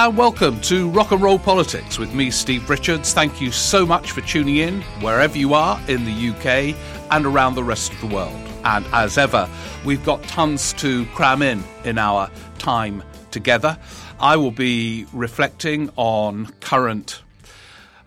and welcome to Rock and Roll Politics with me, Steve Richards. Thank you so much for tuning in wherever you are in the UK and around the rest of the world. And as ever, we've got tons to cram in in our time together. I will be reflecting on current,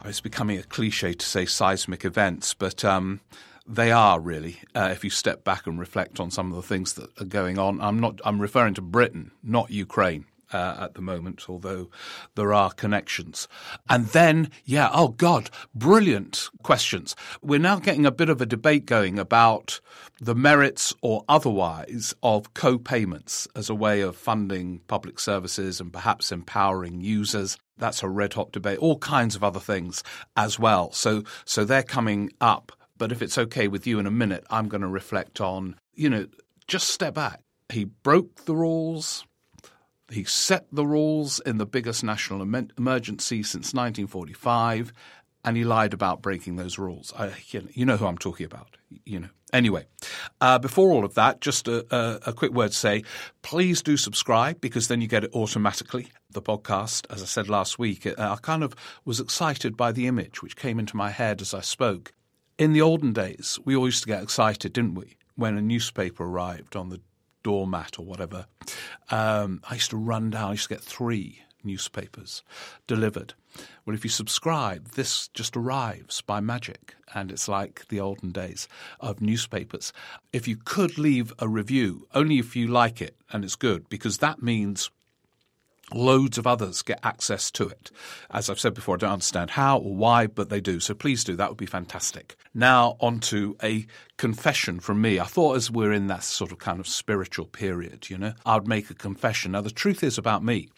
it's becoming a cliche to say seismic events, but um, they are really. Uh, if you step back and reflect on some of the things that are going on, I'm not. I'm referring to Britain, not Ukraine uh, at the moment, although there are connections. And then, yeah, oh God, brilliant questions. We're now getting a bit of a debate going about the merits or otherwise of co-payments as a way of funding public services and perhaps empowering users. That's a red hot debate. All kinds of other things as well. So, so they're coming up. But if it's okay with you in a minute, I'm going to reflect on, you know, just step back. He broke the rules he set the rules in the biggest national emergency since 1945, and he lied about breaking those rules. I, you know who I'm talking about. You know. Anyway, uh, before all of that, just a, a, a, quick word to say, please do subscribe because then you get it automatically. The podcast, as I said last week, uh, I kind of was excited by the image which came into my head as I spoke. In the olden days, we all used to get excited, didn't we, when a newspaper arrived on the doormat or whatever. Um, I used to run down, I used to get three newspapers delivered. Well, if you subscribe, this just arrives by magic, and it's like the olden days of newspapers. If you could leave a review, only if you like it and it's good, because that means loads of others get access to it. As I've said before, I don't understand how or why, but they do. So please do. That would be fantastic. Now, on to a confession from me. I thought as we're in that sort of kind of spiritual period, you know, I'd make a confession. Now, the truth is about me,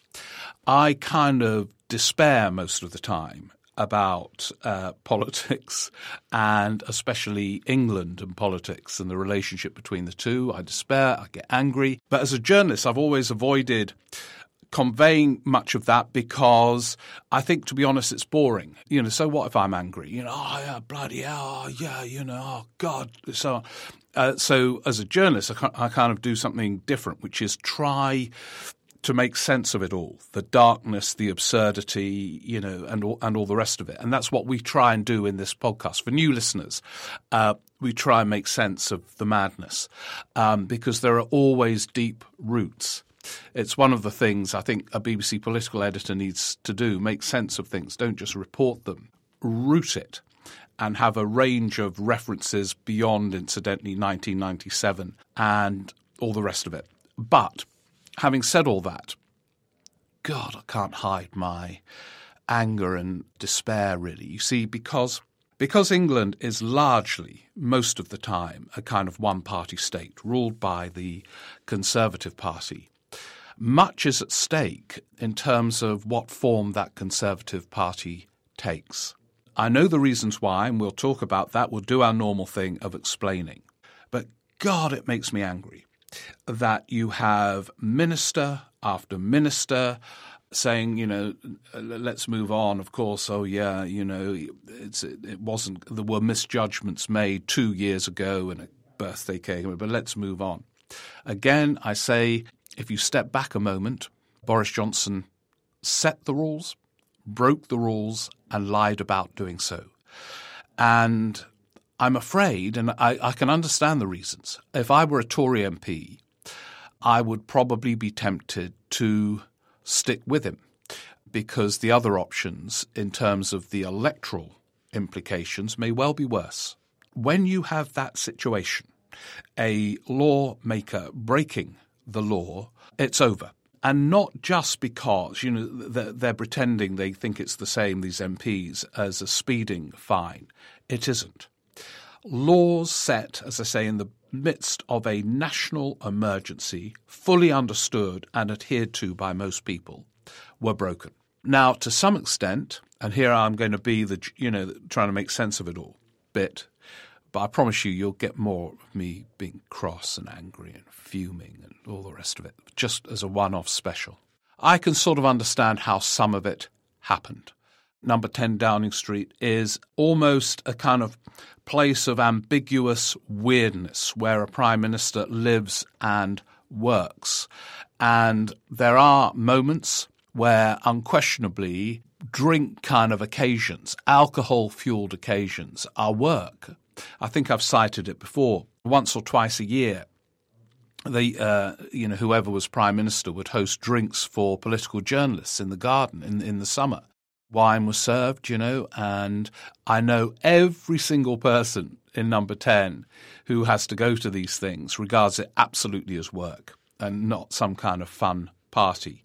I kind of despair most of the time about uh, politics and especially England and politics and the relationship between the two. I despair, I get angry. But as a journalist, I've always avoided conveying much of that because I think, to be honest, it's boring. You know, so what if I'm angry? You know, oh yeah, bloody hell, oh, yeah, you know, oh God. So, uh, so as a journalist, I, I kind of do something different, which is try to make sense of it all, the darkness, the absurdity, you know, and all, and all the rest of it. And that's what we try and do in this podcast. For new listeners, uh, we try and make sense of the madness um, because there are always deep roots it's one of the things I think a BBC political editor needs to do make sense of things. Don't just report them, root it and have a range of references beyond, incidentally, 1997 and all the rest of it. But having said all that, God, I can't hide my anger and despair, really. You see, because. Because England is largely, most of the time, a kind of one party state ruled by the Conservative Party, much is at stake in terms of what form that Conservative Party takes. I know the reasons why, and we'll talk about that. We'll do our normal thing of explaining. But God, it makes me angry that you have minister after minister saying, you know, let's move on. Of course, oh yeah, you know, it wasn't. There were misjudgments made two years ago and a birthday cake, but let's move on. Again, I say if you step back a moment, Boris Johnson set the rules, broke the rules, and lied about doing so. And I'm afraid, and I, I, can understand the reasons, if I were a Tory MP, I would probably be tempted to stick with him because the other options, in terms of the electoral implications, may well be worse. When you have that situation, a lawmaker breaking the law, it's over. And not just because, you know, they're, they're pretending they think it's the same, these MPs, as a speeding fine. It isn't. Laws set, as I say, in the midst of a national emergency, fully understood and adhered to by most people, were broken. Now, to some extent, and here I'm going to be the, you know, trying to make sense of it all, bit but I promise you, you'll get more of me being cross and angry and fuming and all the rest of it, just as a one off special. I can sort of understand how some of it happened. Number 10 Downing Street is almost a kind of place of ambiguous weirdness where a prime minister lives and works. And there are moments where unquestionably drink kind of occasions, alcohol fueled occasions, are work. I think I've cited it before. Once or twice a year, the uh, you know whoever was prime minister would host drinks for political journalists in the garden in in the summer. Wine was served, you know, and I know every single person in number 10 who has to go to these things regards it absolutely as work and not some kind of fun party.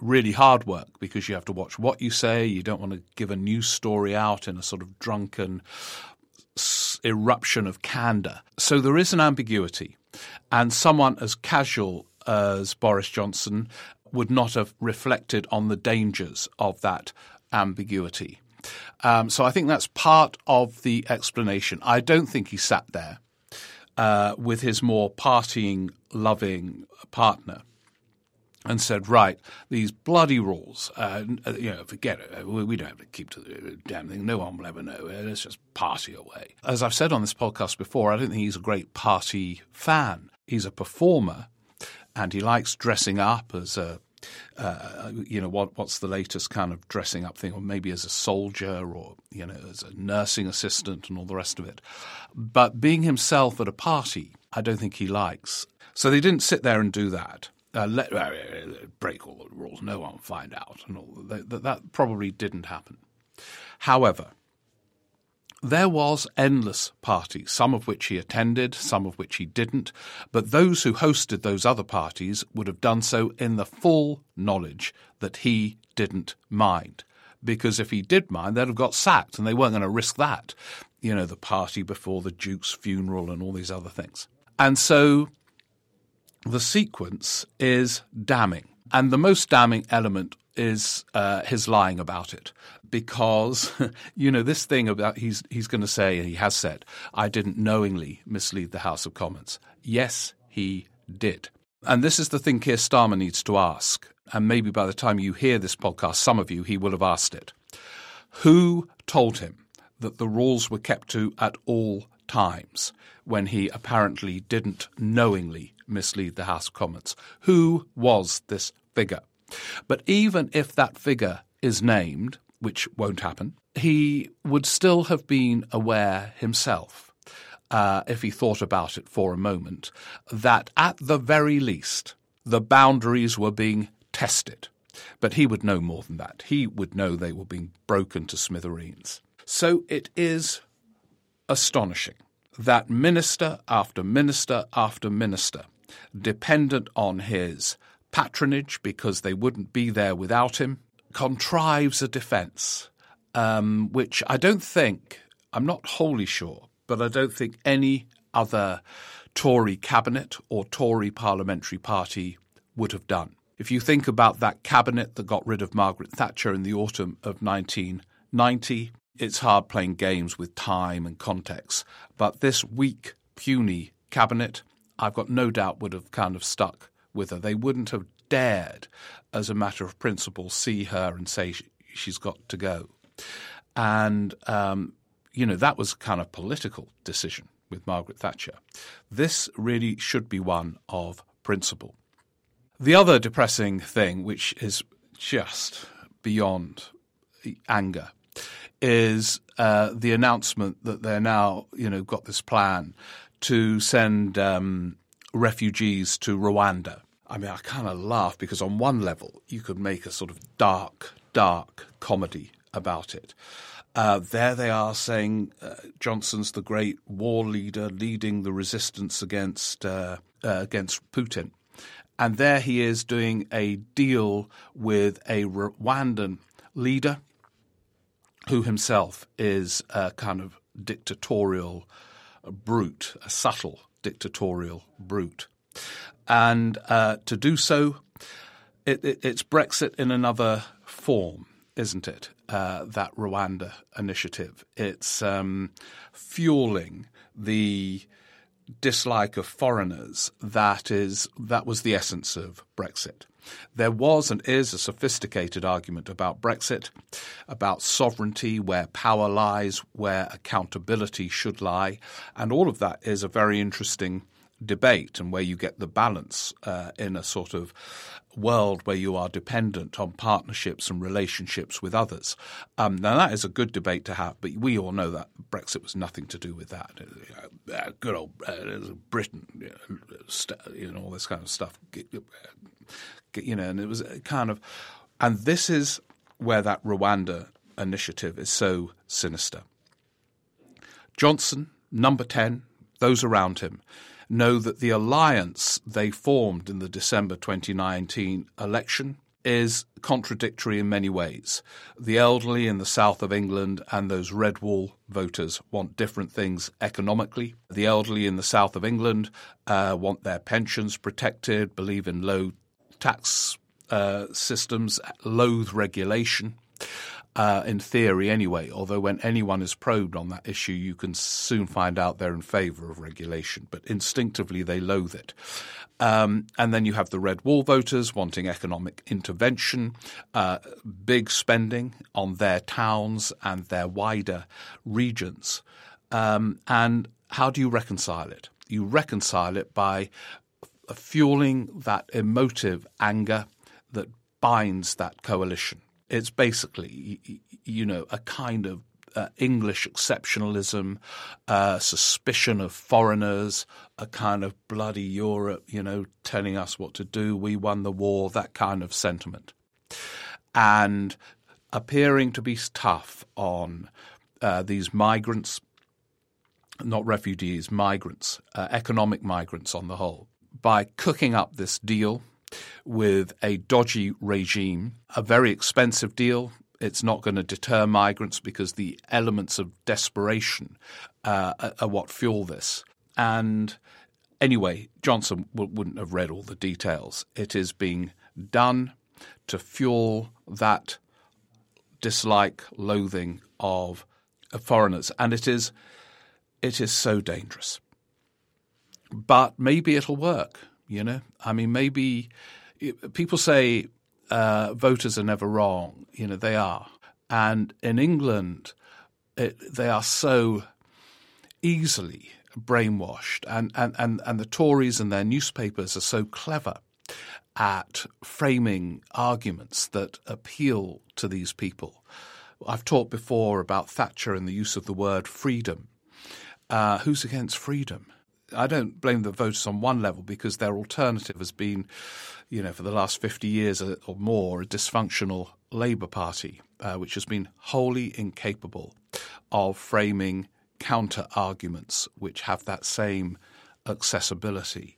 Really hard work because you have to watch what you say. You don't want to give a news story out in a sort of drunken eruption of candor. So there is an ambiguity. And someone as casual as Boris Johnson would not have reflected on the dangers of that ambiguity. Um, so I think that's part of the explanation. I don't think he sat there uh, with his more partying loving partner and said, right, these bloody rules, uh, uh you know, forget it. We don't have to keep to the damn thing. No one will ever know. Let's just party away. As I've said on this podcast before, I don't think he's a great party fan. He's a performer and he likes dressing up as a uh, you know, what, what's the latest kind of dressing up thing, or maybe as a soldier or, you know, as a nursing assistant and all the rest of it. But being himself at a party, I don't think he likes. So they didn't sit there and do that. Uh, let, uh, break all the rules, no one will find out, and all that, that probably didn't happen. However, there was endless parties, some of which he attended, some of which he didn't, but those who hosted those other parties would have done so in the full knowledge that he didn't mind. Because if he did mind, they'd have got sacked, and they weren't going to risk that. You know, the party before the Duke's funeral and all these other things. And so the sequence is damning. And the most damning element is uh, his lying about it because you know this thing about he's he's going to say and he has said I didn't knowingly mislead the House of Commons. Yes, he did. And this is the thing Keir Starmer needs to ask. And maybe by the time you hear this podcast, some of you, he will have asked it. Who told him that the rules were kept to at all times when he apparently didn't knowingly mislead the House of Commons? Who was this figure? But even if that figure is named, which won't happen, he would still have been aware himself, uh, if he thought about it for a moment, that at the very least the boundaries were being tested. But he would know more than that. He would know they were being broken to smithereens. So it is astonishing that minister after minister after minister, dependent on his patronage because they wouldn't be there without him, contrives a defence, um, which I don't think, I'm not wholly sure, but I don't think any other Tory cabinet or Tory parliamentary party would have done. If you think about that cabinet that got rid of Margaret Thatcher in the autumn of 1990, it's hard playing games with time and context. But this weak, puny cabinet, I've got no doubt would have kind of stuck with her. They wouldn't have dared, as a matter of principle, see her and say she's got to go. And, um, you know, that was kind of political decision with Margaret Thatcher. This really should be one of principle. The other depressing thing, which is just beyond anger, is uh, the announcement that they're now, you know, got this plan to send um, refugees to Rwanda. I mean, I kind of laugh because on one level, you could make a sort of dark, dark comedy about it. Uh, there they are saying uh, Johnson's the great war leader leading the resistance against uh, uh against Putin, and there he is doing a deal with a Rwandan leader who himself is a kind of dictatorial brute, a subtle dictatorial brute. And uh, to do so, it, it, it's Brexit in another form, isn't it? Uh, that Rwanda initiative. It's um, fueling the dislike of foreigners. That is that was the essence of Brexit. There was and is a sophisticated argument about Brexit, about sovereignty, where power lies, where accountability should lie, and all of that is a very interesting debate and where you get the balance uh, in a sort of world where you are dependent on partnerships and relationships with others. Um, now, that is a good debate to have, but we all know that Brexit was nothing to do with that. Uh, uh good old uh, Britain, you know, all this kind of stuff. You know, and it was kind of, and this is where that Rwanda initiative is so sinister. Johnson, number 10, those around him, know that the alliance they formed in the December 2019 election is contradictory in many ways. The elderly in the south of England and those red wall voters want different things economically. The elderly in the south of England uh, want their pensions protected, believe in low tax uh, systems, loathe regulation uh, in theory anyway, although when anyone is probed on that issue, you can soon find out they're in favour of regulation, but instinctively they loathe it. Um, and then you have the red wall voters wanting economic intervention, uh, big spending on their towns and their wider regions. Um, and how do you reconcile it? You reconcile it by fueling that emotive anger that binds that coalition it's basically, you know, a kind of uh, English exceptionalism, uh, suspicion of foreigners, a kind of bloody Europe, you know, telling us what to do. We won the war, that kind of sentiment. And appearing to be tough on uh, these migrants, not refugees, migrants, uh, economic migrants on the whole, by cooking up this deal with a dodgy regime, a very expensive deal. It's not going to deter migrants because the elements of desperation uh, are what fuel this. And anyway, Johnson w- wouldn't have read all the details. It is being done to fuel that dislike, loathing of, of foreigners, and it is it is so dangerous. But maybe it'll work. You know, I mean, maybe people say uh, voters are never wrong. You know, they are, and in England, it, they are so easily brainwashed, and, and, and, and the Tories and their newspapers are so clever at framing arguments that appeal to these people. I've talked before about Thatcher and the use of the word freedom. Uh, who's against freedom? I don't blame the voters on one level because their alternative has been, you know, for the last 50 years or more, a dysfunctional Labour Party, uh, which has been wholly incapable of framing counter arguments which have that same accessibility.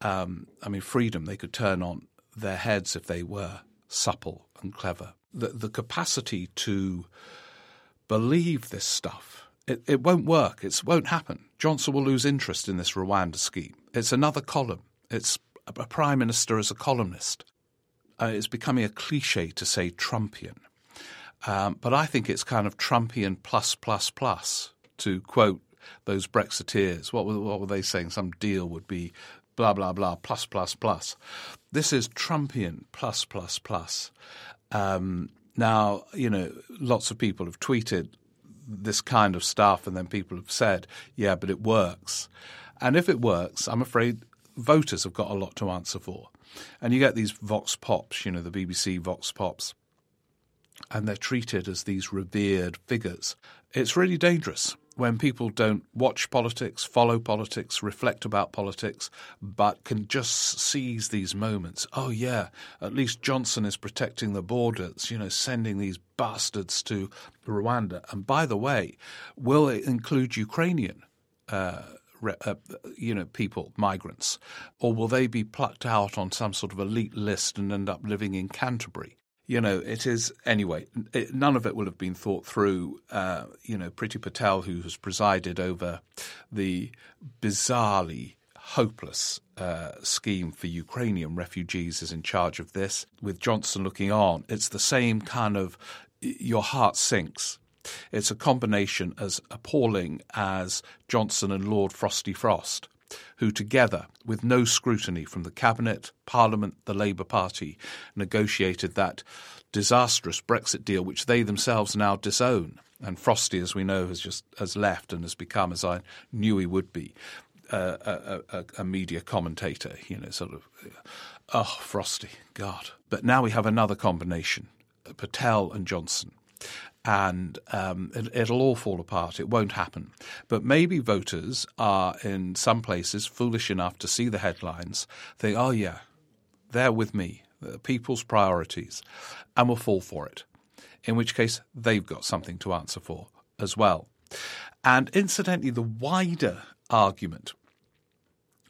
Um, I mean, freedom, they could turn on their heads if they were supple and clever. The, the capacity to believe this stuff it, it won't work. It won't happen. Johnson will lose interest in this Rwanda scheme. It's another column. It's a, prime minister as a columnist. Uh, it's becoming a cliche to say Trumpian. Um, but I think it's kind of Trumpian plus plus plus to quote those Brexiteers. What were, what were they saying? Some deal would be blah blah blah plus plus plus. This is Trumpian plus plus plus. Um, now you know lots of people have tweeted this kind of stuff, and then people have said, yeah, but it works. And if it works, I'm afraid voters have got a lot to answer for. And you get these vox pops, you know, the BBC vox pops, and they're treated as these revered figures. It's really dangerous when people don't watch politics, follow politics, reflect about politics, but can just seize these moments. Oh, yeah, at least Johnson is protecting the borders, you know, sending these bastards to Rwanda. And by the way, will it include Ukrainian? Uh, uh, you know, people, migrants, or will they be plucked out on some sort of elite list and end up living in Canterbury? You know, it is anyway. It, none of it will have been thought through. Uh, you know, Priti Patel, who has presided over the bizarrely hopeless uh, scheme for Ukrainian refugees, is in charge of this. With Johnson looking on, it's the same kind of your heart sinks. It's a combination as appalling as Johnson and Lord Frosty Frost who together, with no scrutiny from the Cabinet, Parliament, the Labour Party, negotiated that disastrous Brexit deal, which they themselves now disown. And Frosty, as we know, has just has left and has become, as I knew he would be, a, a, a, media commentator, you know, sort of, oh, frosty, God. But now we have another combination Patel and Johnson. And um, it, will all fall apart. It won't happen. But maybe voters are in some places foolish enough to see the headlines, think, oh, yeah, they're with me, the people's priorities, and will fall for it. In which case, they've got something to answer for as well. And incidentally, the wider argument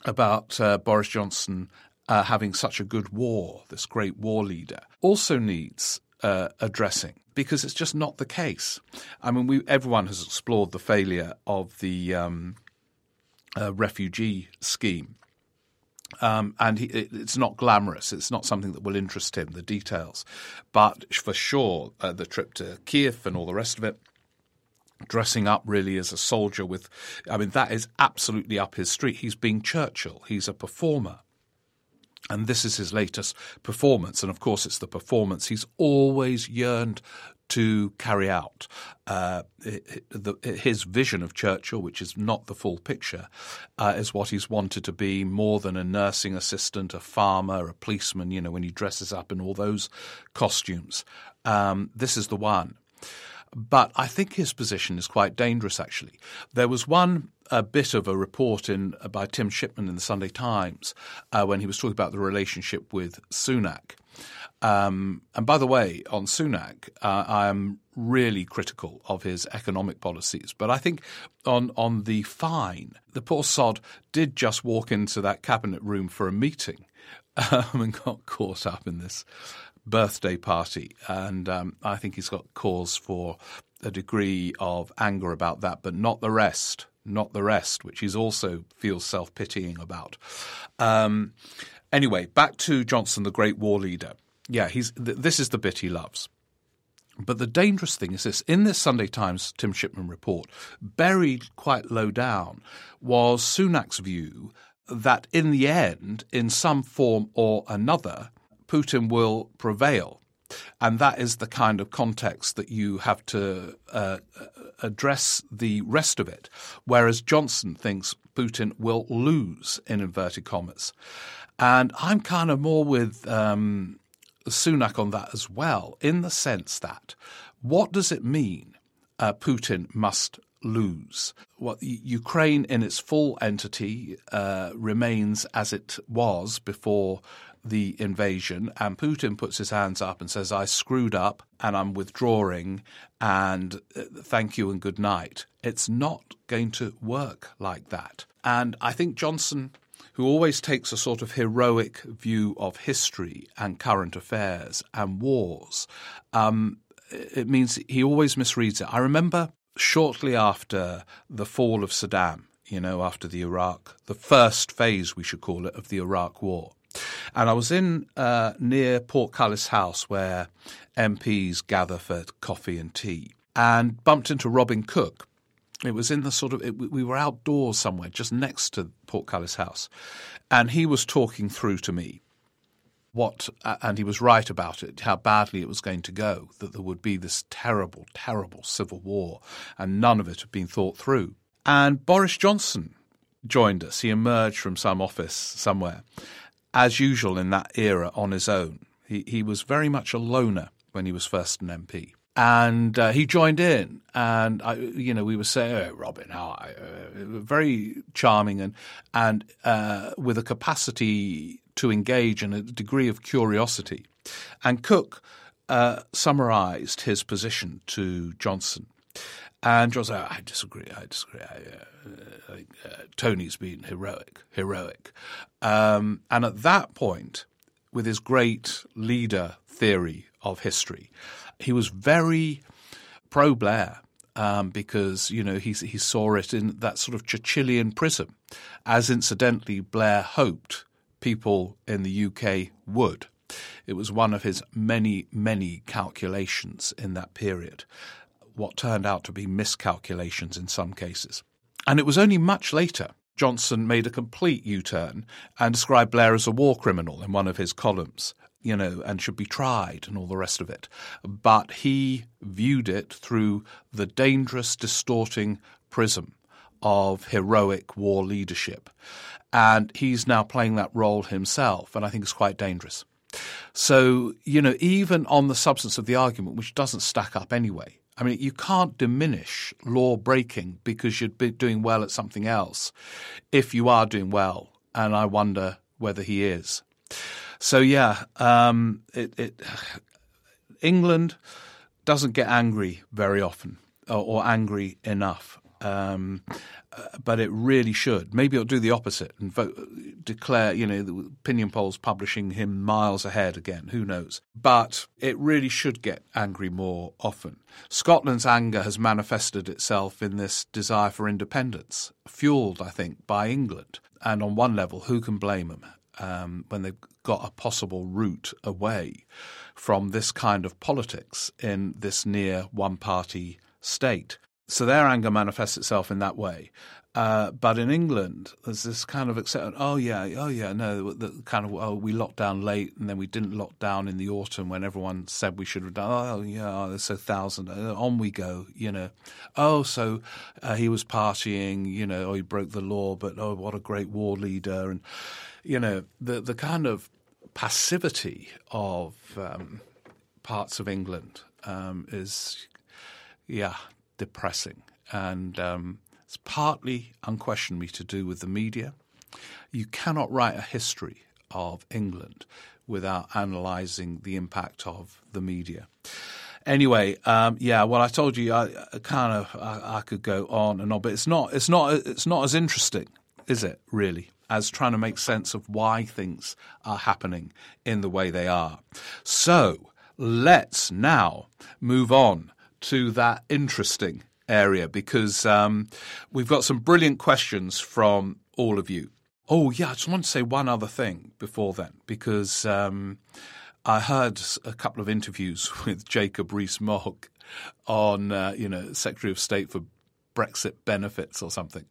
about uh, Boris Johnson uh, having such a good war, this great war leader, also needs uh, addressing because it's just not the case. I mean, we, everyone has explored the failure of the um, uh, refugee scheme. Um, and he, it, it's not glamorous. It's not something that will interest him, the details. But for sure, uh, the trip to Kiev and all the rest of it, dressing up really as a soldier with, I mean, that is absolutely up his street. He's being Churchill, he's a performer. And this is his latest performance. And of course, it's the performance he's always yearned to carry out. Uh, the, his vision of Churchill, which is not the full picture, uh, is what he's wanted to be more than a nursing assistant, a farmer, a policeman, you know, when he dresses up in all those costumes. Um, this is the one. But I think his position is quite dangerous, actually. There was one a bit of a report in uh, by Tim Shipman in the Sunday Times uh, when he was talking about the relationship with Sunak. Um, and by the way, on Sunak, uh, I am really critical of his economic policies. But I think on on the fine, the poor sod did just walk into that cabinet room for a meeting um, and got caught up in this birthday party. And um, I think he's got cause for a degree of anger about that, but not the rest. Not the rest, which he also feels self pitying about. Um, anyway, back to Johnson, the great war leader. Yeah, he's th- this is the bit he loves. But the dangerous thing is this in this Sunday Times Tim Shipman report, buried quite low down, was Sunak's view that in the end, in some form or another, Putin will prevail. And that is the kind of context that you have to uh, address the rest of it. Whereas Johnson thinks Putin will lose, in inverted commas. And I'm kind of more with um, Sunak on that as well, in the sense that what does it mean uh, Putin must lose? What Ukraine in its full entity uh, remains as it was before the invasion, and Putin puts his hands up and says, I screwed up and I'm withdrawing, and uh, thank you and good night. It's not going to work like that. And I think Johnson, who always takes a sort of heroic view of history and current affairs and wars, um, it means he always misreads it. I remember shortly after the fall of Saddam, you know, after the Iraq, the first phase, we should call it, of the Iraq War. And I was in uh, near Portcullis House where MPs gather for coffee and tea and bumped into Robin Cook. It was in the sort of, it, we were outdoors somewhere just next to Portcullis House. And he was talking through to me what, and he was right about it, how badly it was going to go, that there would be this terrible, terrible civil war, and none of it had been thought through. And Boris Johnson joined us. He emerged from some office somewhere as usual in that era, on his own. He, he was very much a loner when he was first an MP. And uh, he joined in, and I, you know, we were saying, oh, "Robin, how uh, very charming and and uh, with a capacity to engage and a degree of curiosity." And Cook uh, summarised his position to Johnson, and Johnson, said, "I disagree. I disagree. I, uh, uh, Tony's been heroic, heroic." Um, and at that point, with his great leader theory of history, he was very pro Blair. Um, because you know he he saw it in that sort of Churchillian prism, as incidentally Blair hoped people in the UK would. It was one of his many many calculations in that period, what turned out to be miscalculations in some cases, and it was only much later Johnson made a complete U turn and described Blair as a war criminal in one of his columns, you know, and should be tried and all the rest of it. But he viewed it through the dangerous, distorting prism of heroic war leadership. And he's now playing that role himself, and I think it's quite dangerous. So, you know, even on the substance of the argument, which doesn't stack up anyway, I mean, you can't diminish law breaking because you're doing well at something else if you are doing well. And I wonder whether he is. So, yeah, um, it, it, England doesn't get angry very often or, or angry enough. Um, but it really should. Maybe it'll do the opposite and vote, declare, you know, the opinion polls publishing him miles ahead again. Who knows? But it really should get angry more often. Scotland's anger has manifested itself in this desire for independence, fueled, I think, by England. And on one level, who can blame them um, when they've got a possible route away from this kind of politics in this near one party state? So their anger manifests itself in that way. Uh, but in England, there's this kind of acceptance. Oh yeah, oh yeah, no, the kind of oh we locked down late and then we didn't lock down in the autumn when everyone said we should have done. Oh yeah, oh, there's a thousand. Uh, on we go, you know. Oh, so uh, he was partying, you know, or he broke the law, but oh, what a great war leader, and you know the the kind of passivity of um, parts of England um, is, yeah, depressing. And um, it's partly, unquestionably, to do with the media. You cannot write a history of England without analysing the impact of the media. Anyway, um, yeah. Well, I told you, I, I kind of, I, I, could go on and on, but it's not, it's not, it's not as interesting, is it? Really, as trying to make sense of why things are happening in the way they are. So let's now move on to that interesting area because um, we've got some brilliant questions from all of you. Oh, yeah, I just want to say one other thing before then because um, I heard a couple of interviews with Jacob Rees-Mogg on, uh, you know, Secretary of State for Brexit benefits or something.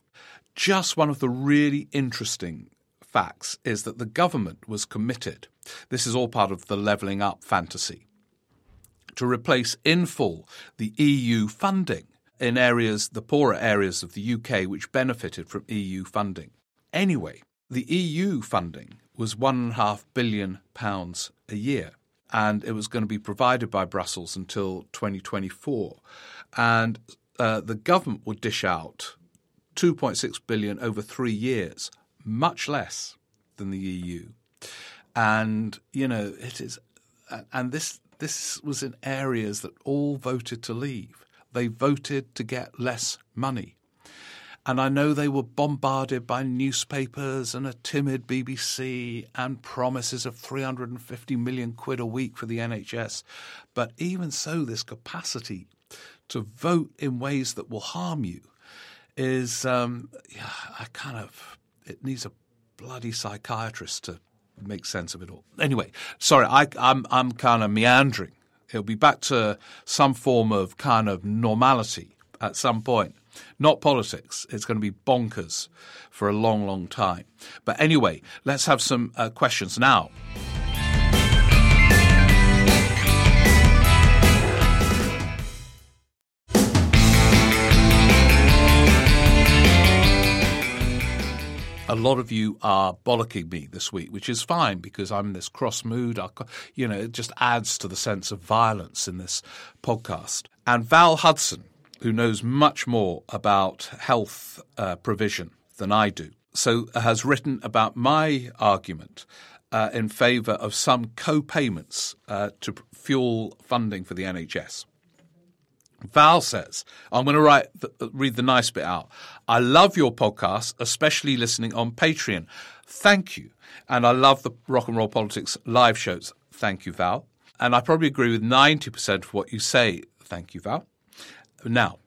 Just one of the really interesting facts is that the government was committed. This is all part of the levelling up fantasy to replace in full the EU funding in areas, the poorer areas of the UK, which benefited from EU funding. Anyway, the EU funding was £1.5 billion a year, and it was going to be provided by Brussels until 2024. And uh, the government would dish out 2.6 billion over three years, much less than the EU. And you know it is, and this this was in areas that all voted to leave. They voted to get less money. And I know they were bombarded by newspapers and a timid BBC and promises of 350 million quid a week for the NHS. But even so, this capacity to vote in ways that will harm you is, um, yeah, I kind of, it needs a bloody psychiatrist to make sense of it all. Anyway, sorry, I, I'm I'm kind of meandering. It'll be back to some form of kind of normality at some point. Not politics. It's going to be bonkers for a long, long time. But anyway, let's have some uh, questions now. A lot of you are bollocking me this week, which is fine because I'm in this cross mood. I, you know, it just adds to the sense of violence in this podcast. And Val Hudson, who knows much more about health uh, provision than I do, so has written about my argument uh, in favour of some co-payments uh, to fuel funding for the NHS. Val says, I'm going to write the, read the nice bit out. I love your podcast, especially listening on Patreon. Thank you. And I love the Rock and Roll Politics live shows. Thank you, Val. And I probably agree with 90% of what you say. Thank you, Val. Now,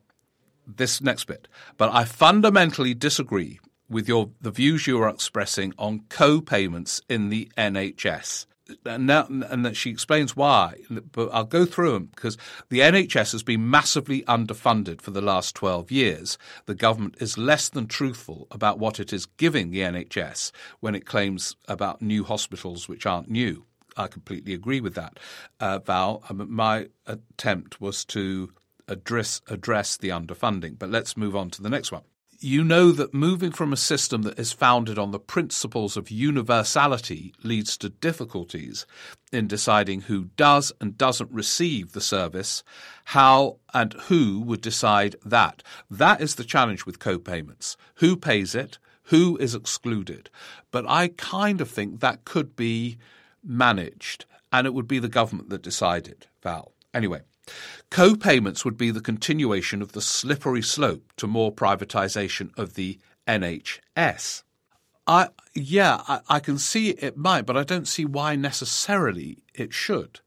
this next bit. But I fundamentally disagree with your the views you are expressing on co-payments in the NHS and, now, and that she explains why. But I'll go through them because the NHS has been massively underfunded for the last 12 years. The government is less than truthful about what it is giving the NHS when it claims about new hospitals which aren't new. I completely agree with that, uh, Val. Um, my attempt was to address address the underfunding, but let's move on to the next one. You know that moving from a system that is founded on the principles of universality leads to difficulties in deciding who does and doesn't receive the service, how and who would decide that. That is the challenge with co payments. Who pays it? Who is excluded? But I kind of think that could be managed, and it would be the government that decided, Val. Anyway. Co payments would be the continuation of the slippery slope to more privatisation of the NHS. I, yeah, I, I, can see it might, but I don't see why necessarily it should.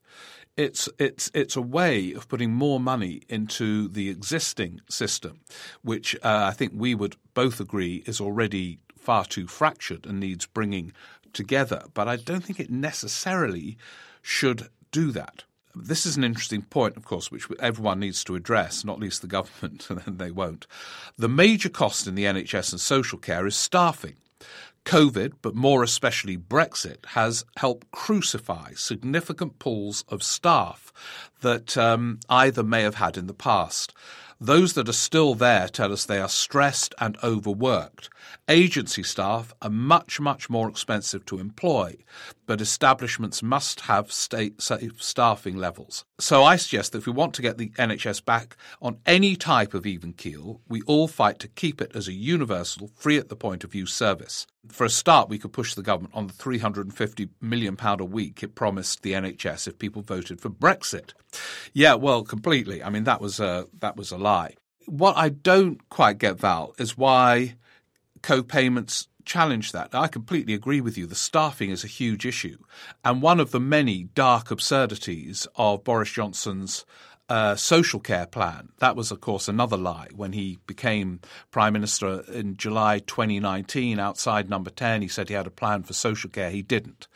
It's, it's, it's a way of putting more money into the existing system, which uh, I think we would both agree is already far too fractured and needs bringing together. But I don't think it necessarily should do that. This is an interesting point, of course, which everyone needs to address, not least the government, and they won't. The major cost in the NHS and social care is staffing. COVID, but more especially Brexit, has helped crucify significant pools of staff that um, either may have had in the past. Those that are still there tell us they are stressed and overworked. Agency staff are much, much more expensive to employ, but establishments must have state safe staffing levels. So I suggest that if we want to get the NHS back on any type of even keel, we all fight to keep it as a universal, free at the point of use service. For a start, we could push the government on the £350 million a week it promised the NHS if people voted for Brexit. Yeah, well, completely. I mean, that was a, that was a lie. What I don't quite get, Val, is why co-payments challenge that. I completely agree with you. The staffing is a huge issue. And one of the many dark absurdities of Boris Johnson's uh, social care plan. That was, of course, another lie. When he became Prime Minister in July 2019, outside number 10, he said he had a plan for social care. He didn't.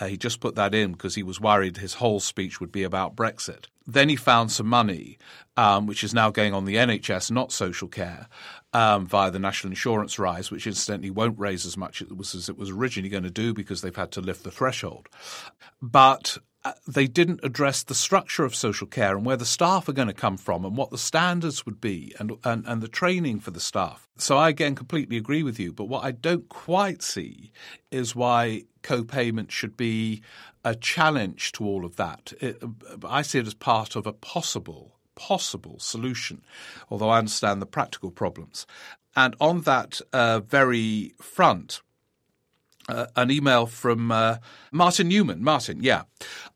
Uh, he just put that in because he was worried his whole speech would be about Brexit. Then he found some money, um, which is now going on the NHS, not social care, um, via the national insurance rise, which incidentally won't raise as much as it was, originally going to do because they've had to lift the threshold. But they didn't address the structure of social care and where the staff are going to come from and what the standards would be and, and, and the training for the staff. So I again completely agree with you. But what I don't quite see is why co-payment should be a challenge to all of that. It, I see it as part of a possible possible solution, although I understand the practical problems. And on that uh, very front, uh, an email from uh, Martin Newman. Martin, yeah.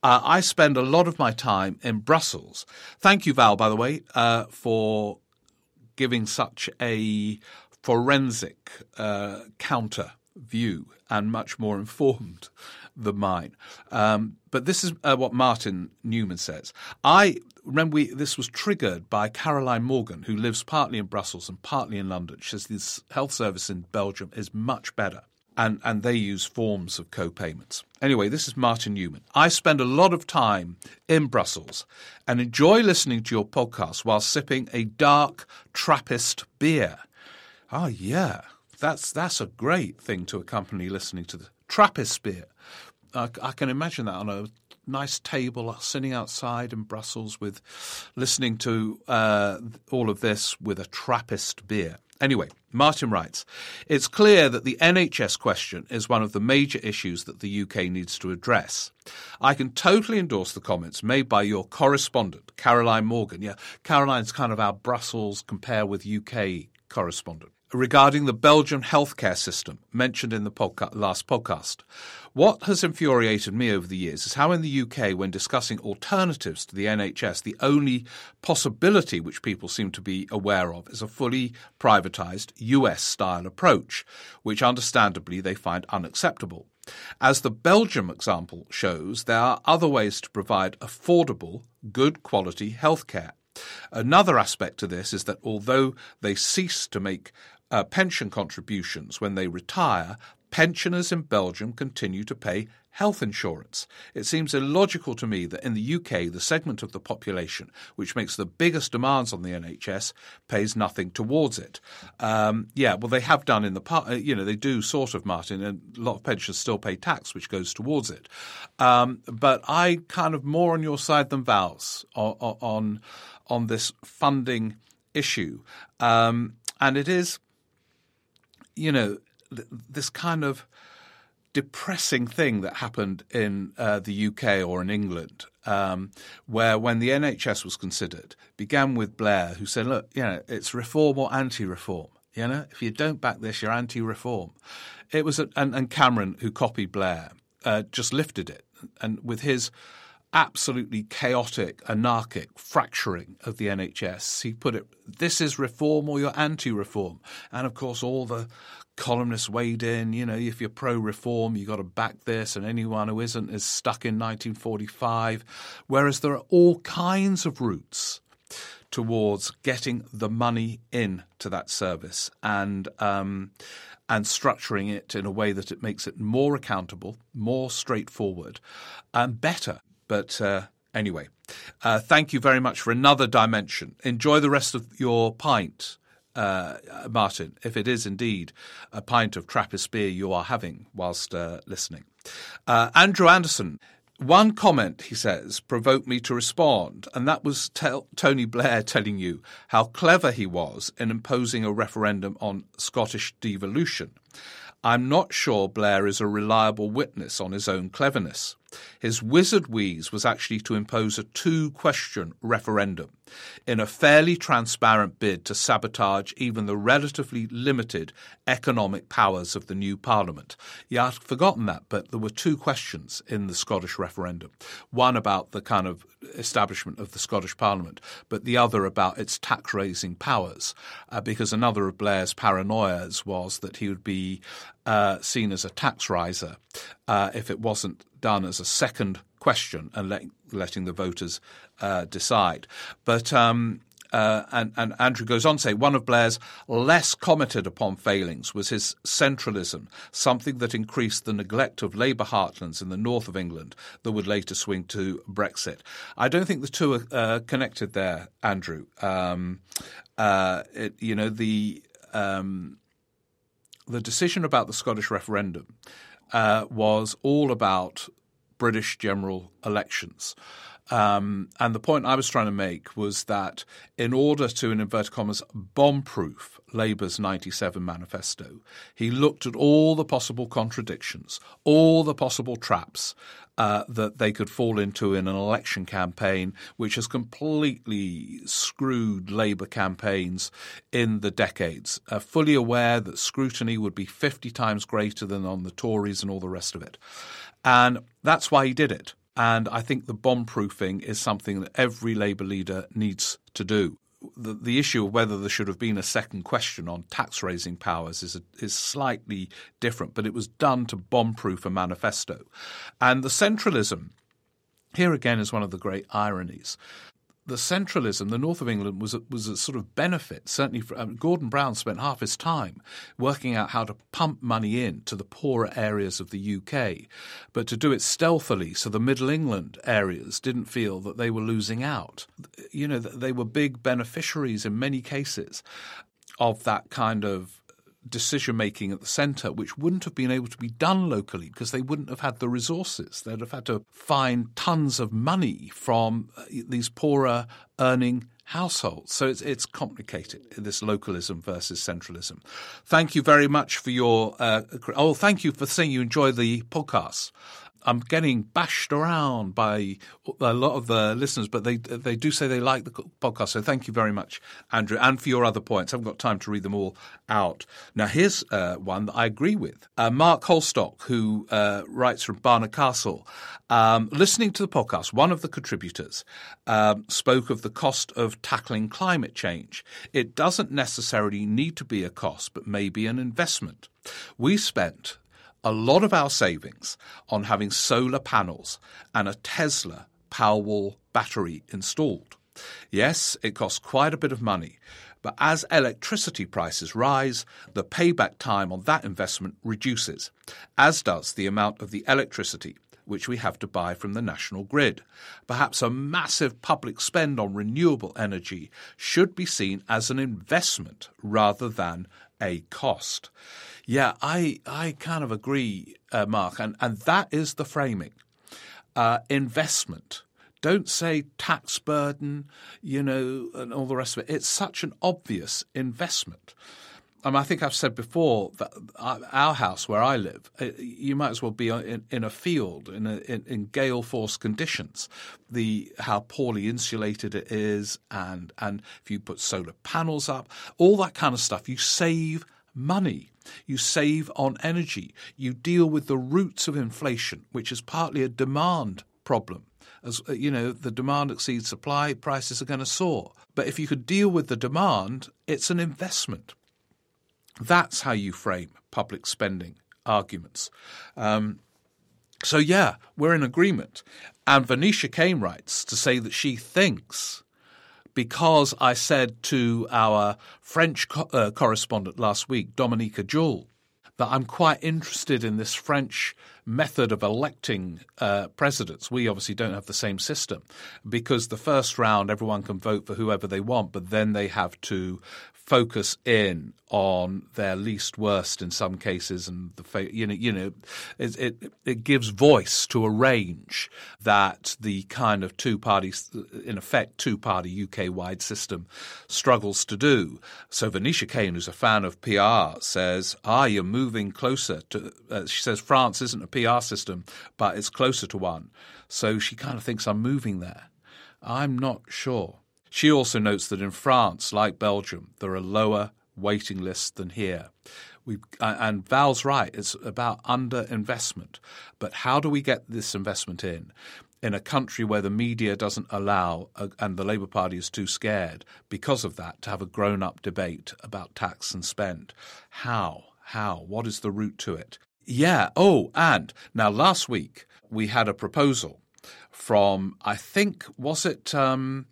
Uh, I spend a lot of my time in Brussels. Thank you, Val, by the way, uh, for giving such a forensic uh, counter view and much more informed than mine. Um, but this is uh, what Martin Newman says. I remember we, this was triggered by Caroline Morgan, who lives partly in Brussels and partly in London. She says this health service in Belgium is much better and, and they use forms of co payments. Anyway, this is Martin Newman. I spend a lot of time in Brussels and enjoy listening to your podcast while sipping a dark Trappist beer. Oh, yeah, that's, that's a great thing to accompany listening to the Trappist beer. I, I can imagine that on a nice table sitting outside in Brussels with listening to uh, all of this with a Trappist beer. Anyway, Martin writes It's clear that the NHS question is one of the major issues that the UK needs to address. I can totally endorse the comments made by your correspondent, Caroline Morgan. Yeah, Caroline's kind of our Brussels compare with UK correspondent regarding the Belgian healthcare system mentioned in the podca- last podcast. What has infuriated me over the years is how in the UK, when discussing alternatives to the NHS, the only possibility which people seem to be aware of is a fully privatised US style approach, which understandably they find unacceptable. As the Belgium example shows, there are other ways to provide affordable, good quality healthcare. Another aspect to this is that although they cease to make uh, pension contributions when they retire, pensioners in Belgium continue to pay health insurance. It seems illogical to me that in the UK, the segment of the population which makes the biggest demands on the NHS pays nothing towards it. Um, yeah, well, they have done in the past, you know, they do sort of, Martin, and a lot of pensioners still pay tax, which goes towards it. Um, but I kind of more on your side than Val's on, on, on this funding issue. Um, and it is you know, th- this kind of depressing thing that happened in uh, the UK or in England, um, where when the NHS was considered, began with Blair, who said, "Look, you know, it's reform or anti-reform. You know, if you don't back this, you're anti-reform." It was, a, and, and, Cameron, who copied Blair, uh, just lifted it, and with his absolutely chaotic, anarchic fracturing of the NHS. He put it, this is reform or you're anti reform. And of course, all the columnists weighed in. You know, if you're pro reform, you've got to back this, and anyone who isn't is stuck in 1945. Whereas there are all kinds of routes towards getting the money in to that service and um, and structuring it in a way that it makes it more accountable, more straightforward, and better. But uh, anyway, uh, thank you very much for another dimension. Enjoy the rest of your pint uh, Martin, if it is indeed a pint of Trappist beer you are having whilst uh, listening. Uh, Andrew Anderson. One comment, he says, provoked me to respond, and that was tell, Tony Blair telling you how clever he was in imposing a referendum on Scottish devolution. I'm not sure Blair is a reliable witness on his own cleverness. His wizard wheeze was actually to impose a two question referendum in a fairly transparent bid to sabotage even the relatively limited economic powers of the new parliament. Yeah, I'd forgotten that, but there were two questions in the Scottish referendum. One about the kind of establishment of the Scottish parliament, but the other about its tax raising powers, uh, because another of Blair's paranoias was that he would be uh, seen as a tax riser uh, if it wasn't done as a second question and let, letting the voters uh, decide. But um, uh, and, and, Andrew goes on to say one of Blair's less commented upon failings was his centralism, something that increased the neglect of Labour heartlands in the north of England that would later swing to Brexit. I don't think the two are uh, connected there, Andrew. Um, uh, it, you know the um, the decision about the Scottish referendum uh, was all about British general elections. Um, and the point I was trying to make was that in order to, in inverted commas, bomb proof Labour's 97 manifesto, he looked at all the possible contradictions, all the possible traps uh, that they could fall into in an election campaign, which has completely screwed Labour campaigns in the decades, uh, fully aware that scrutiny would be 50 times greater than on the Tories and all the rest of it. And that's why he did it. And I think the bomb proofing is something that every Labour leader needs to do. The, the, issue of whether there should have been a second question on tax raising powers is, a, is slightly different, but it was done to bomb proof a manifesto. And the centralism here again is one of the great ironies the centralism, the north of England was a, was a sort of benefit. Certainly, for, um, Gordon Brown spent half his time working out how to pump money in to the poorer areas of the UK, but to do it stealthily, so the Middle England areas didn't feel that they were losing out. You know, they were big beneficiaries in many cases of that kind of decision making at the centre, which wouldn't have been able to be done locally because they wouldn't have had the resources. They'd have had to find tons of money from uh, these poorer earning households. So it's, it's complicated, this localism versus centralism. Thank you very much for your. Uh, oh, thank you for saying you enjoy the podcast. I'm getting bashed around by a lot of the listeners, but they they do say they like the podcast. So thank you very much, Andrew, and for your other points. I haven't got time to read them all out. Now here's uh, one that I agree with. Uh, Mark Holstock, who uh, writes from Barnard Castle, um, listening to the podcast, one of the contributors um, spoke of the cost of tackling climate change. It doesn't necessarily need to be a cost, but maybe an investment. We spent a lot of our savings on having solar panels and a Tesla Powerwall battery installed. Yes, it costs quite a bit of money, but as electricity prices rise, the payback time on that investment reduces, as does the amount of the electricity which we have to buy from the national grid. Perhaps a massive public spend on renewable energy should be seen as an investment rather than a cost. Yeah, I I kind of agree, uh, Mark, and and that is the framing. Uh, investment. Don't say tax burden, you know, and all the rest of it. It's such an obvious investment. I, mean, I think I've said before that our house where I live, uh, you might as well be in, in a field in, a, in, in, gale force conditions. The how poorly insulated it is, and and if you put solar panels up, all that kind of stuff, you save money. You save on energy. You deal with the roots of inflation, which is partly a demand problem. As uh, you know, the demand exceeds supply, prices are going to soar. But if you could deal with the demand, it's an investment. That's how you frame public spending arguments. Um, so, yeah, we're in agreement. And Venetia Kane writes to say that she thinks because I said to our French co- uh, correspondent last week, Dominica Jewell, that I'm quite interested in this French method of electing uh, presidents. We obviously don't have the same system because the first round everyone can vote for whoever they want, but then they have to focus in on their least worst in some cases, and the you know you know it, it, it gives voice to a range that the kind of two party in effect two party UK wide system struggles to do. So Venetia Kane, who's a fan of PR, says, "Ah, you're moving closer to." Uh, she says France isn't a PR system, but it's closer to one. So she kind of thinks I'm moving there. I'm not sure. She also notes that in France, like Belgium, there are lower waiting lists than here. we and Val's right, it's about underinvestment. But how do we get this investment in? In a country where the media doesn't allow, uh, and the Labour Party is too scared because of that, to have a grown up debate about tax and spend. How? How? What is the route to it? Yeah. Oh, and now last week we had a proposal from, I think, was it um,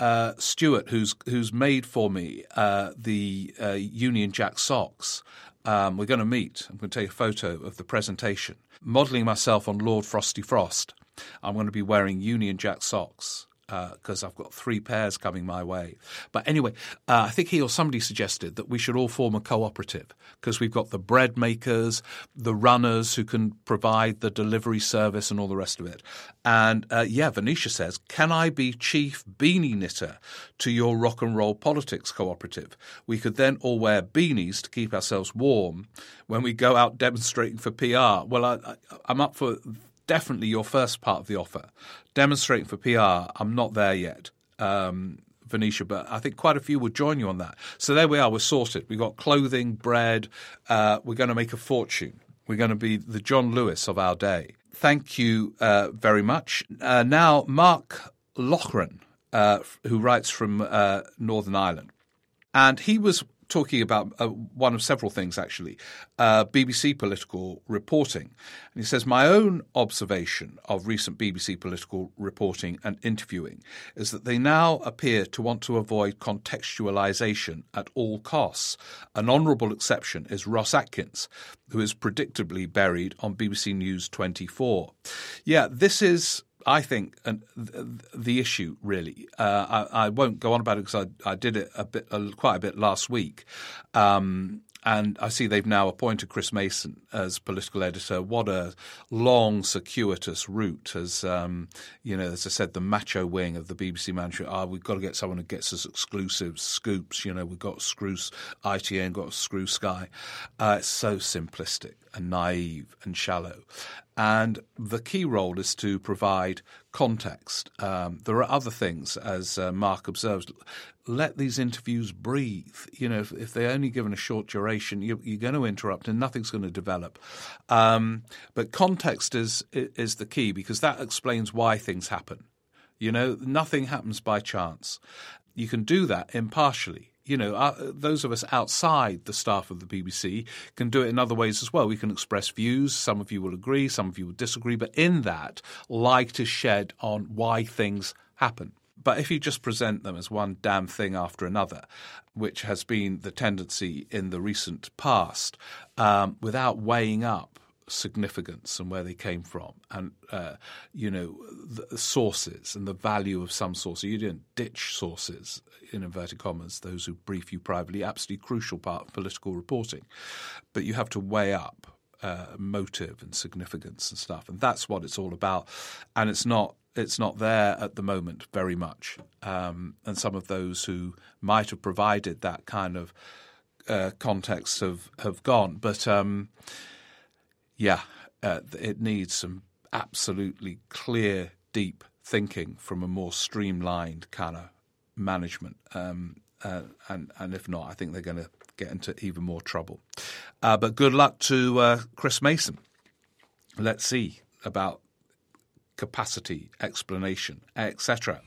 uh, Stuart, who's who's made for me uh, the uh, Union Jack socks. Um, we're going to meet. I'm going to take a photo of the presentation, modelling myself on Lord Frosty Frost. I'm going to be wearing Union Jack socks because uh, I've got three pairs coming my way. But anyway, uh, I think he or somebody suggested that we should all form a cooperative because we've got the bread makers, the runners who can provide the delivery service and all the rest of it. And uh, yeah, Venetia says, Can I be chief beanie knitter to your rock and roll politics cooperative? We could then all wear beanies to keep ourselves warm when we go out demonstrating for PR. Well, I, I, I'm up for definitely your first part of the offer. Demonstrating for PR, I'm not there yet. Um, Venetia, but I think quite a few would join you on that. So there we are, we're sorted. We've got clothing, bread. Uh, we're going to make a fortune. We're going to be the John Lewis of our day. Thank you uh, very much. Uh, now, Mark Loughran, uh, who writes from uh, Northern Ireland. And he was talking about uh, one of several things, actually uh, BBC political reporting. And he says, My own observation of recent BBC political reporting and interviewing is that they now appear to want to avoid contextualisation at all costs. An honourable exception is Ros Atkins, who is predictably buried on BBC News 24. Yeah, this is I think and the issue really. Uh, I, I, won't go on about it because I, I did it a bit, quite a bit last week. Um, and I see they've now appointed Chris Mason as political editor. What a long, circuitous route, as um, you know, as I said, the macho wing of the BBC management. Ah, we've got to get someone who gets us exclusive scoops. You know, we've got screw ITN, got screw Sky. Uh, it's so simplistic and naive and shallow. And the key role is to provide context. Um, there are other things, as uh, Mark observes. Let these interviews breathe. You know, if, if they're only given a short duration, you, are going to interrupt and nothing's going to develop. Um, but context is is the key because that explains why things happen. You know, nothing happens by chance. You can do that impartially you know, uh, those of us outside the staff of the BBC can do it in other ways as well. We can express views. Some of you will agree, some of you will disagree, but in that, light is shed on why things happen. But if you just present them as one damn thing after another, which has been the tendency in the recent past, um, without weighing up significance and where they came from, and uh, you know the sources and the value of some sources. You didn't ditch sources in inverted commas; those who brief you privately. Absolutely crucial part of political reporting, but you have to weigh up uh, motive and significance and stuff, and that's what it's all about. And it's not it's not there at the moment very much. Um, and some of those who might have provided that kind of uh, contexts have have gone. But um, yeah, uh, it needs some absolutely clear, deep thinking from a more streamlined kind of management. Um, uh, and and if not, I think they're going to get into even more trouble. Uh, but good luck to uh, Chris Mason. Let's see about capacity, explanation, etc.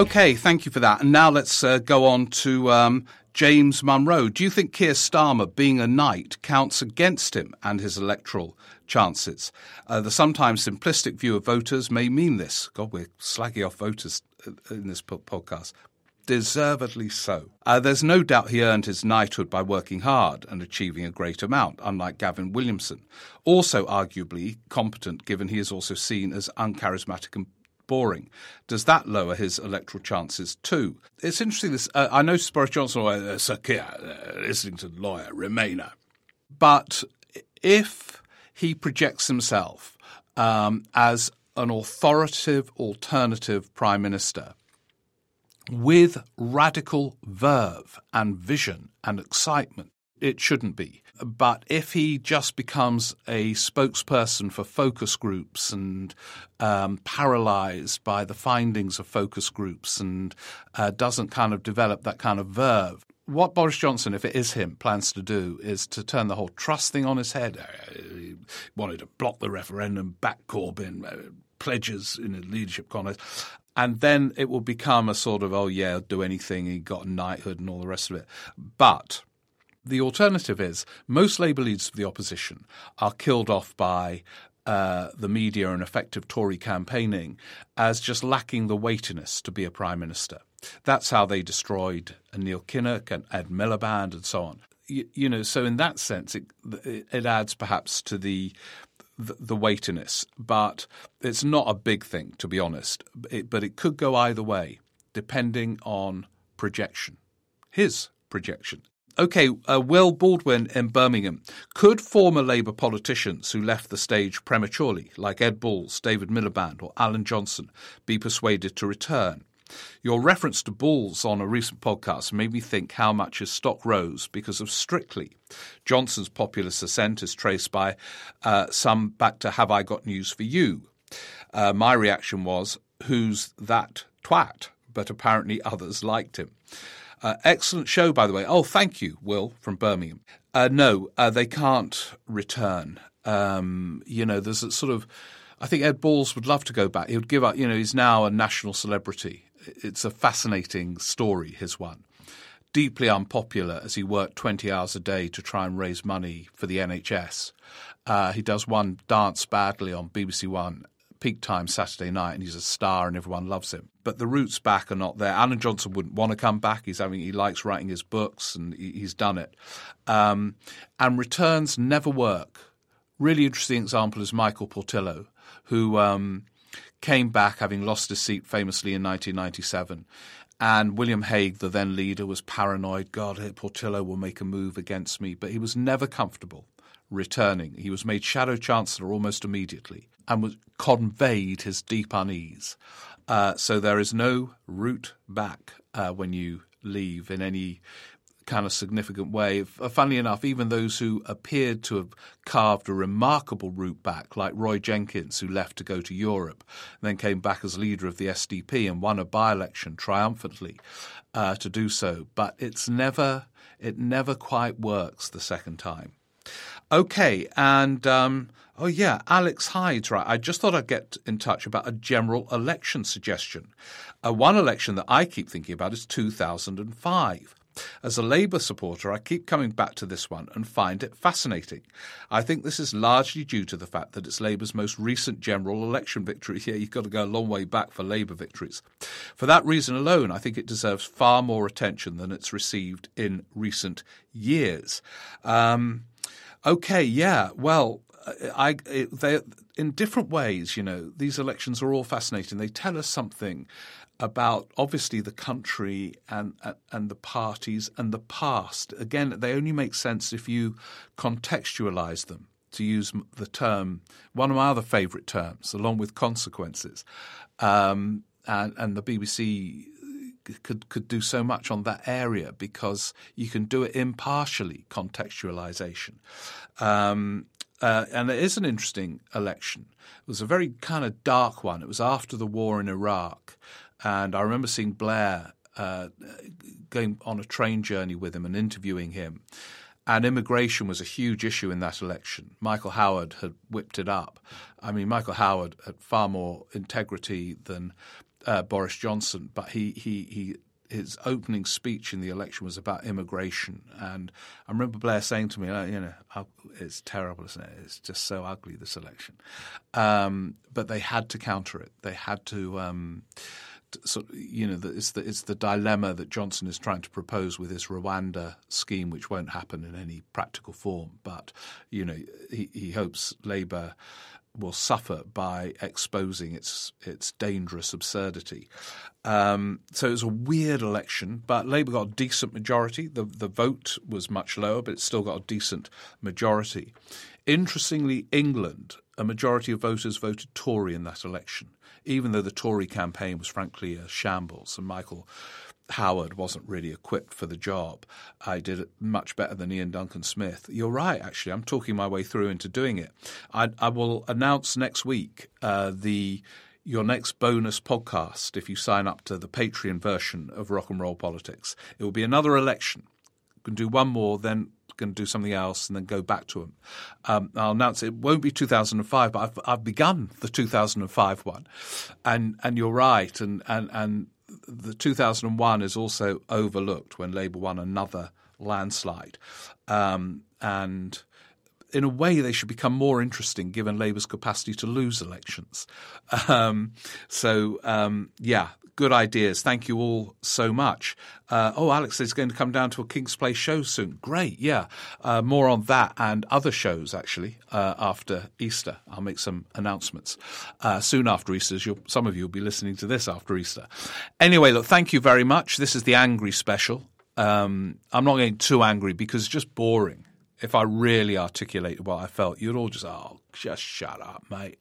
Okay, thank you for that. And now let's uh, go on to um, James Munro. Do you think Keir Starmer being a knight counts against him and his electoral chances? Uh, the sometimes simplistic view of voters may mean this. God, we're slagging off voters uh, in this podcast. Deservedly so. Uh, there's no doubt he earned his knighthood by working hard and achieving a great amount, unlike Gavin Williamson. Also, arguably competent, given he is also seen as uncharismatic and boring. Does that lower his electoral chances too? It's interesting. This uh, I know Boris Johnson, uh, Sir Keir, uh, to the lawyer Remainer, but if he projects himself um, as an authoritative, alternative prime minister with radical verve and vision and excitement, it shouldn't be. But if he just becomes a spokesperson for focus groups and um, paralyzed by the findings of focus groups and uh, doesn't kind of develop that kind of verve, what Boris Johnson, if it is him, plans to do is to turn the whole trust thing on his head. Uh, he wanted to block the referendum, back Corbyn, uh, pledges in a leadership contest. And then it will become a sort of, oh, yeah, do anything. He got knighthood and all the rest of it. But the alternative is most Labour leaders of the opposition are killed off by uh, the media and effective Tory campaigning as just lacking the weightiness to be a prime minister. That's how they destroyed Neil Kinnock and Ed Miliband and so on. You, you know, so in that sense, it, it adds perhaps to the the, weightiness, but it's not a big thing to be honest. It, but it could go either way, depending on projection. His projection. Okay, uh, Will Baldwin in Birmingham. Could former Labour politicians who left the stage prematurely, like Ed Balls, David Miliband, or Alan Johnson, be persuaded to return? Your reference to Balls on a recent podcast made me think how much his stock rose because of Strictly. Johnson's populist ascent is traced by uh, some back to Have I Got News for You? Uh, my reaction was, Who's that twat? But apparently others liked him. Uh, excellent show, by the way. Oh, thank you, Will from Birmingham. Uh, no, uh, they can't return. Um, you know, there's a sort of. I think Ed Balls would love to go back. He would give up. You know, he's now a national celebrity. It's a fascinating story, his one. Deeply unpopular as he worked 20 hours a day to try and raise money for the NHS. Uh, he does one dance badly on BBC One peak time Saturday night, and he's a star, and everyone loves him. But the routes back are not there. Alan Johnson wouldn't want to come back. He's having he likes writing his books, and he, he's done it. Um, and returns never work. Really interesting example is Michael Portillo, who um, came back having lost his seat famously in 1997. And William Hague, the then leader, was paranoid. God, Portillo will make a move against me. But he was never comfortable returning. He was made Shadow Chancellor almost immediately and was conveyed his deep unease. Uh, so there is no route back uh, when you leave in any kind of significant way. Uh, funnily enough, even those who appeared to have carved a remarkable route back, like Roy Jenkins, who left to go to Europe, then came back as leader of the SDP and won a by-election triumphantly uh, to do so. But it's never, it never quite works the second time. Okay, and um, oh yeah, Alex Hyde's right. I just thought I'd get in touch about a general election suggestion. Uh, one election that I keep thinking about is 2005. As a Labour supporter, I keep coming back to this one and find it fascinating. I think this is largely due to the fact that it's Labour's most recent general election victory. Yeah, you've got to go a long way back for Labour victories. For that reason alone, I think it deserves far more attention than it's received in recent years. Um, Okay, yeah. Well, I they in different ways. You know, these elections are all fascinating. They tell us something about obviously the country and and the parties and the past. Again, they only make sense if you contextualize them. to use the term, one of my other favourite terms, along with consequences. Um, and, and the BBC could could do so much on that area because you can do it impartially, contextualization. Um, uh, and it is an interesting election. It was a very kind of dark one. It was after the war in Iraq, and I remember seeing Blair uh, going on a train journey with him and interviewing him. And immigration was a huge issue in that election. Michael Howard had whipped it up. I mean, Michael Howard had far more integrity than uh, Boris Johnson, but he, he, he his opening speech in the election was about immigration, and I remember Blair saying to me, oh, "You know, it's terrible, isn't it? It's just so ugly this election." Um, but they had to counter it. They had to. Um, so, you know, it's the it's the dilemma that Johnson is trying to propose with his Rwanda scheme, which won't happen in any practical form. But you know, he, he hopes Labour will suffer by exposing its its dangerous absurdity. Um, so it was a weird election, but Labour got a decent majority. The the vote was much lower, but it still got a decent majority. Interestingly, England, a majority of voters voted Tory in that election even though the Tory campaign was frankly a shambles and Michael Howard wasn't really equipped for the job. I did it much better than Iain Duncan Smith. You're right, actually. I'm talking my way through into doing it. I, I will announce next week uh, the your next bonus podcast if you sign up to the Patreon version of Rock and Roll Politics. It will be another election. We can do one more, then to do something else and then go back to them. Um, I'll announce it won't be 2005, but I've, I've begun the 2005 one, and and you're right, and and and the 2001 is also overlooked when Labour won another landslide, um, and in a way, they should become more interesting given Labour's capacity to lose elections. Um, so, um, yeah, good ideas. Thank you all so much. Uh, oh, Alex is going to come down to a Kings Place show soon. Great, yeah. Uh, more on that and other shows actually uh, after Easter. I'll make some announcements uh, soon after Easter. some of you will be listening to this after Easter. Anyway, look, thank you very much. This is the angry special. Um, I'm not getting too angry because it's just boring if I really articulated what I felt, you'd all just, oh, just shut up, mate.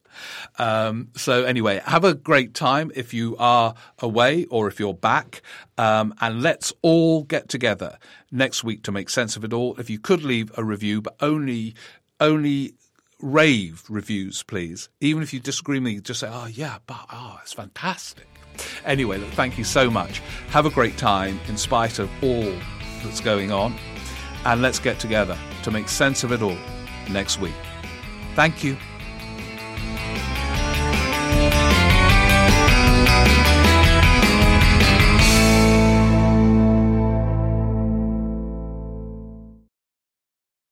Um, so, anyway, have a great time if you are away or if you're back. Um, and let's all get together next week to make sense of it all. If you could leave a review, but only, only rave reviews, please. Even if you disagree with me, just say, oh, yeah, but, oh, it's fantastic. Anyway, look, thank you so much. Have a great time in spite of all that's going on. And let's get together to make sense of it all next week. Thank you.